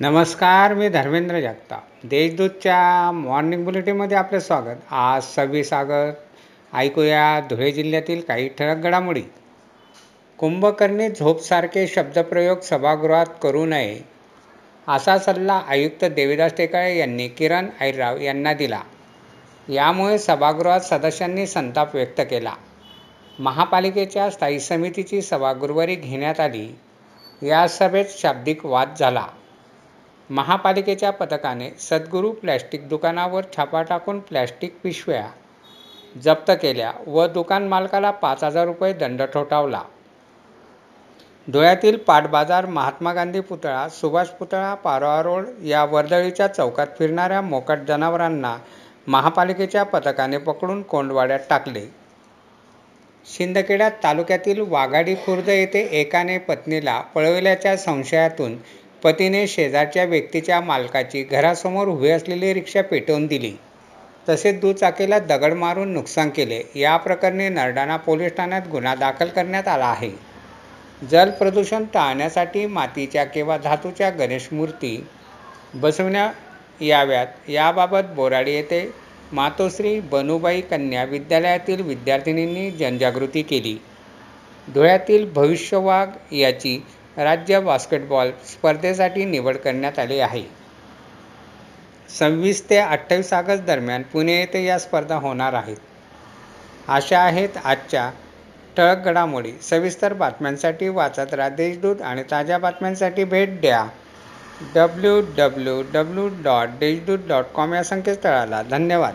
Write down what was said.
नमस्कार मी धर्मेंद्र जगताप. देशदूतच्या मॉर्निंग बुलेटिनमध्ये आपले स्वागत. आज सव्वीस ऑगस्ट ऐकूया धुळे जिल्ह्यातील काही ठळक घडामोडी. कुंभकर्णी झोपसारखे शब्दप्रयोग सभागृहात करू नये असा सल्ला आयुक्त देविदास टेकाळे यांनी किरण ऐराव यांना दिला. यामुळे सभागृहात सदस्यांनी संताप व्यक्त केला. महापालिकेच्या स्थायी समितीची सभा गुरुवारी घेण्यात आली. या सभेत शाब्दिक वाद झाला. महापालिकेच्या पथकाने सद्गुरू प्लॅस्टिक दुकानावर छापा टाकून प्लॅस्टिक पिशव्या जप्त केल्या व दुकान मालकाला पाच हजार रुपये दंड ठोठावला. धुळ्यातील पाटबाजार महात्मा गांधी पुतळा सुभाष पुतळा पारोळा रोड या वर्दळीच्या चौकात फिरणाऱ्या मोकट जनावरांना महापालिकेच्या पथकाने पकडून कोंडवाड्यात टाकले. शिंदखेडा तालुक्यातील वाघाडी खुर्द येथे एकाने पत्नीला पळविल्याच्या संशयातून पतीने शेजारच्या व्यक्तीच्या मालकाची घरासमोर उभी असलेली रिक्षा पेटवून दिली. तसेच दुचाकीला दगड मारून नुकसान केले. या प्रकरणी नरडाणा पोलीस ठाण्यात गुन्हा दाखल करण्यात आला आहे. जल प्रदूषण टाळण्यासाठी मातीच्या किंवा धातूच्या गणेश मूर्ती बसवण्या याव्यात. याबाबत बोराडी येथे मातोश्री बनुबाई कन्या विद्यालयातील विद्यार्थिनींनी जनजागृती केली. धुळ्यातील भविष्यवाग याची राज्य बास्केटबॉल स्पर्धेसाठी निवड करण्यात आली आहे. सव्वीस ते अठ्ठावीस ऑगस्ट दरम्यान पुणे येथे या स्पर्धा होणार आहेत. अशा आहेत आजच्या ठळक घडामोडी सविस्तर बातम्यांसाठी वाचत राहा देशदूत आणि ताज्या बातम्यांसाठी भेट द्या W W W dot Deshdoot dot com या संकेतस्थळाला. धन्यवाद.